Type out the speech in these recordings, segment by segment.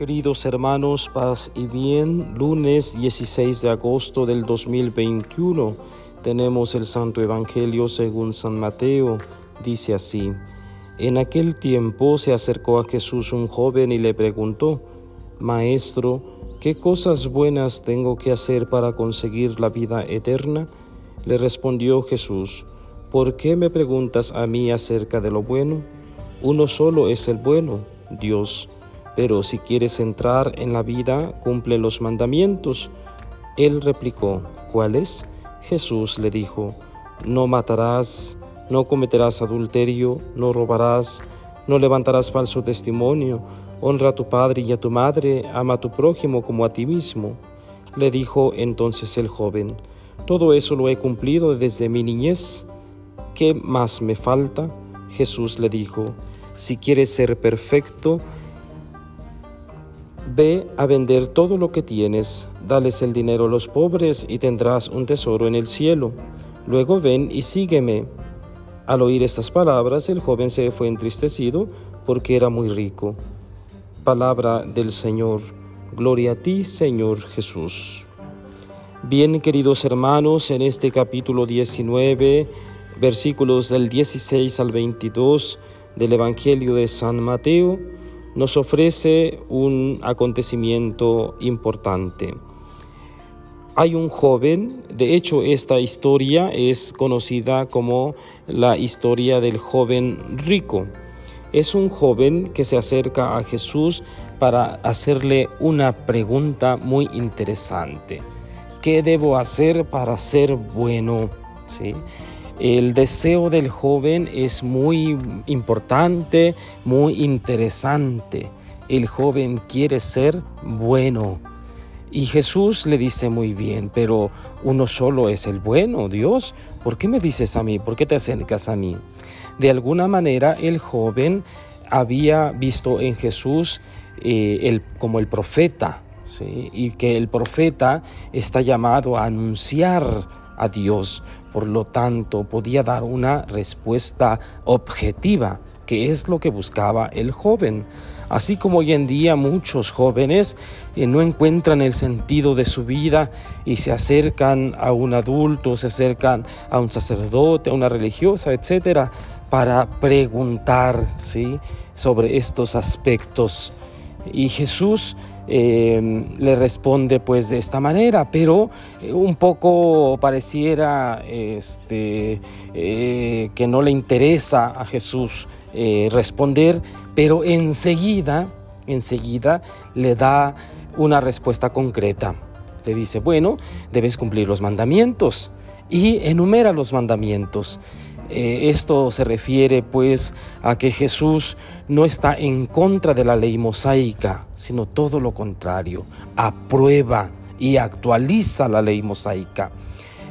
Queridos hermanos, paz y bien, lunes 16 de agosto del 2021 tenemos el Santo Evangelio según San Mateo. Dice así, en aquel tiempo se acercó a Jesús un joven y le preguntó, Maestro, ¿qué cosas buenas tengo que hacer para conseguir la vida eterna? Le respondió Jesús, ¿por qué me preguntas a mí acerca de lo bueno? Uno solo es el bueno, Dios pero si quieres entrar en la vida, cumple los mandamientos. Él replicó, ¿cuáles? Jesús le dijo, no matarás, no cometerás adulterio, no robarás, no levantarás falso testimonio, honra a tu padre y a tu madre, ama a tu prójimo como a ti mismo. Le dijo entonces el joven, todo eso lo he cumplido desde mi niñez. ¿Qué más me falta? Jesús le dijo, si quieres ser perfecto, Ve a vender todo lo que tienes, dales el dinero a los pobres y tendrás un tesoro en el cielo. Luego ven y sígueme. Al oír estas palabras, el joven se fue entristecido porque era muy rico. Palabra del Señor. Gloria a ti, Señor Jesús. Bien, queridos hermanos, en este capítulo 19, versículos del 16 al 22 del Evangelio de San Mateo, nos ofrece un acontecimiento importante. Hay un joven, de hecho esta historia es conocida como la historia del joven rico. Es un joven que se acerca a Jesús para hacerle una pregunta muy interesante. ¿Qué debo hacer para ser bueno? ¿Sí? El deseo del joven es muy importante, muy interesante. El joven quiere ser bueno. Y Jesús le dice muy bien, pero uno solo es el bueno, Dios. ¿Por qué me dices a mí? ¿Por qué te acercas a mí? De alguna manera el joven había visto en Jesús eh, como el profeta, y que el profeta está llamado a anunciar a Dios. Por lo tanto, podía dar una respuesta objetiva, que es lo que buscaba el joven. Así como hoy en día muchos jóvenes eh, no encuentran el sentido de su vida y se acercan a un adulto, se acercan a un sacerdote, a una religiosa, etcétera, para preguntar ¿sí? sobre estos aspectos. Y Jesús Em, le responde pues de esta manera, pero eh, un poco pareciera este, eh, que no le interesa a Jesús eh, responder, pero enseguida, enseguida le da una respuesta concreta. Le dice, bueno, debes cumplir los mandamientos y enumera los mandamientos. Eh, esto se refiere pues a que Jesús no está en contra de la ley mosaica, sino todo lo contrario, aprueba y actualiza la ley mosaica.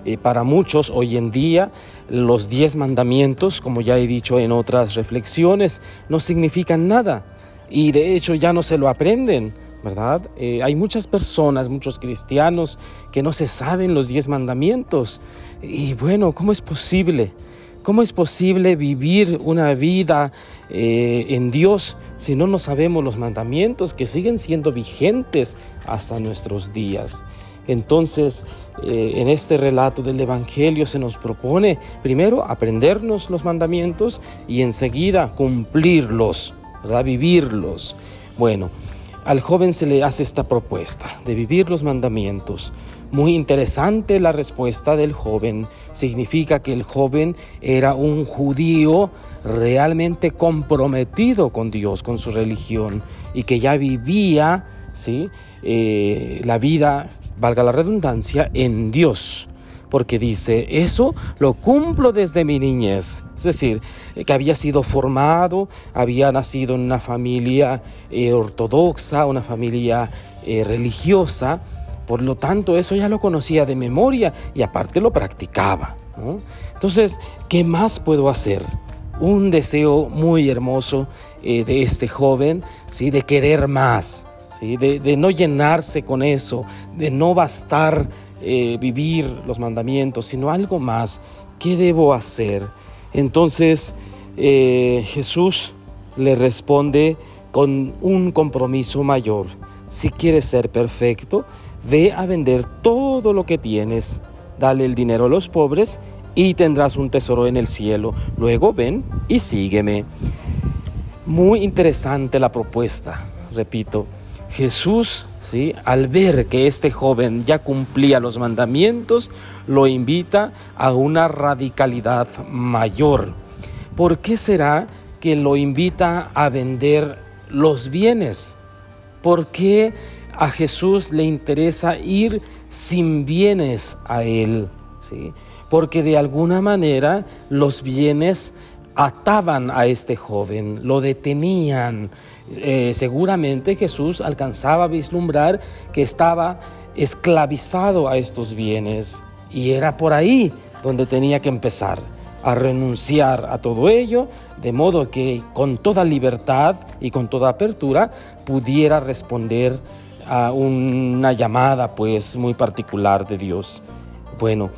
Eh, para muchos hoy en día los diez mandamientos, como ya he dicho en otras reflexiones, no significan nada y de hecho ya no se lo aprenden. ¿verdad? Eh, hay muchas personas, muchos cristianos que no se saben los diez mandamientos. Y bueno, ¿cómo es posible? ¿Cómo es posible vivir una vida eh, en Dios si no nos sabemos los mandamientos que siguen siendo vigentes hasta nuestros días? Entonces, eh, en este relato del Evangelio se nos propone primero aprendernos los mandamientos y enseguida cumplirlos, vivirlos. Bueno, al joven se le hace esta propuesta de vivir los mandamientos. Muy interesante la respuesta del joven. Significa que el joven era un judío realmente comprometido con Dios, con su religión, y que ya vivía ¿sí? Eh, la vida, valga la redundancia, en Dios. Porque dice, eso lo cumplo desde mi niñez. Es decir, que había sido formado, había nacido en una familia eh, ortodoxa, una familia eh, religiosa, por lo tanto, eso ya lo conocía de memoria y aparte lo practicaba. Entonces, ¿qué más puedo hacer? Un deseo muy hermoso eh, de este joven, ¿sí? de querer más, ¿sí? de, no llenarse con eso, de no bastar eh, vivir los mandamientos, sino algo más. ¿Qué debo hacer? Entonces, eh, Jesús le responde con un compromiso mayor. Si quieres ser perfecto, ve a vender todo lo que tienes, dale el dinero a los pobres y tendrás un tesoro en el cielo. Luego ven y sígueme. Muy interesante la propuesta, repito. Jesús, al ver que este joven ya cumplía los mandamientos, lo invita a una radicalidad mayor. ¿Por qué será que lo invita a vender los bienes? ¿Por qué a Jesús le interesa ir sin bienes a él? ¿Sí? Porque de alguna manera los bienes ataban a este joven, lo detenían. Eh, seguramente Jesús alcanzaba a vislumbrar que estaba esclavizado a estos bienes y era por ahí donde tenía que empezar a renunciar a todo ello, de modo que con toda libertad y con toda apertura pudiera responder a una llamada pues muy particular de Dios. Bueno,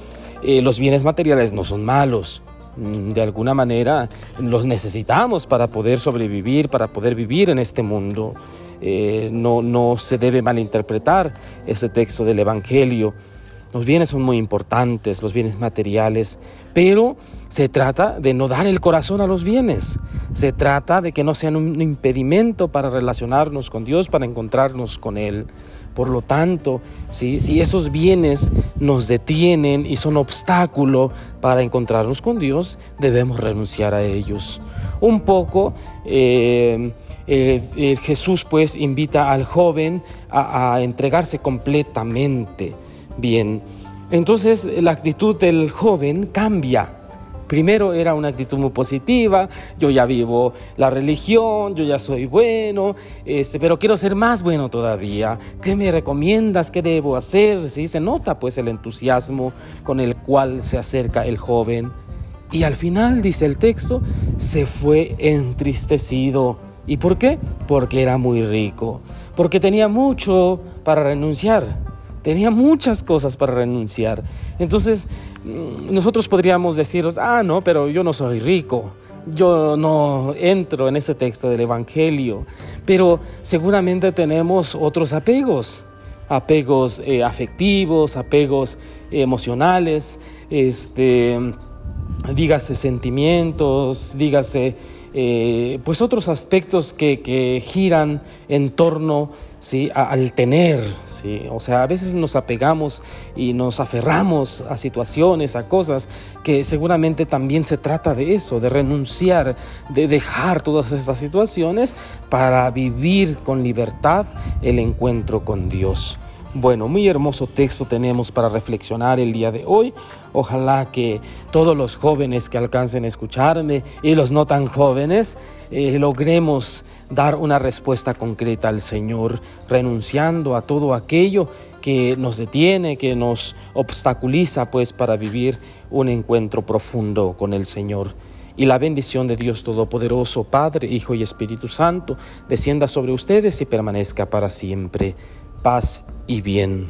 eh, los bienes materiales no son malos, de alguna manera los necesitamos para poder sobrevivir, para poder vivir en este mundo. Eh, no, no se debe malinterpretar ese texto del Evangelio. Los bienes son muy importantes, los bienes materiales, pero se trata de no dar el corazón a los bienes. Se trata de que no sean un impedimento para relacionarnos con Dios, para encontrarnos con Él. Por lo tanto, si esos bienes nos detienen y son obstáculo para encontrarnos con Dios, debemos renunciar a ellos. Un poco, eh, eh, Jesús pues invita al joven a entregarse completamente. Bien, entonces la actitud del joven cambia Primero era una actitud muy positiva, yo ya vivo la religión, yo ya soy bueno, este, pero quiero ser más bueno todavía. ¿Qué me recomiendas? ¿Qué debo hacer? Se nota pues el entusiasmo con el cual se acerca el joven. Y al final, dice el texto, se fue entristecido. ¿Y por qué? Porque era muy rico, porque tenía mucho para renunciar. Tenía muchas cosas para renunciar. Entonces, nosotros podríamos deciros, ah, no, pero yo no soy rico. Yo no entro en ese texto del Evangelio. Pero seguramente tenemos otros apegos. Apegos eh, afectivos, apegos emocionales, este, dígase sentimientos, dígase eh, pues otros aspectos que, giran en torno ¿sí? al tener. ¿sí? O sea, a veces nos apegamos y nos aferramos a situaciones, a cosas que seguramente también se trata de eso, de renunciar, de dejar todas estas situaciones para vivir con libertad el encuentro con Dios. Bueno, muy hermoso texto tenemos para reflexionar el día de hoy. Ojalá que todos los jóvenes que alcancen a escucharme y los no tan jóvenes eh, logremos dar una respuesta concreta al Señor, renunciando a todo aquello que nos detiene, que nos obstaculiza pues para vivir un encuentro profundo con el Señor. Y la bendición de Dios Todopoderoso, Padre, Hijo y Espíritu Santo, descienda sobre ustedes y permanezca para siempre paz y bien.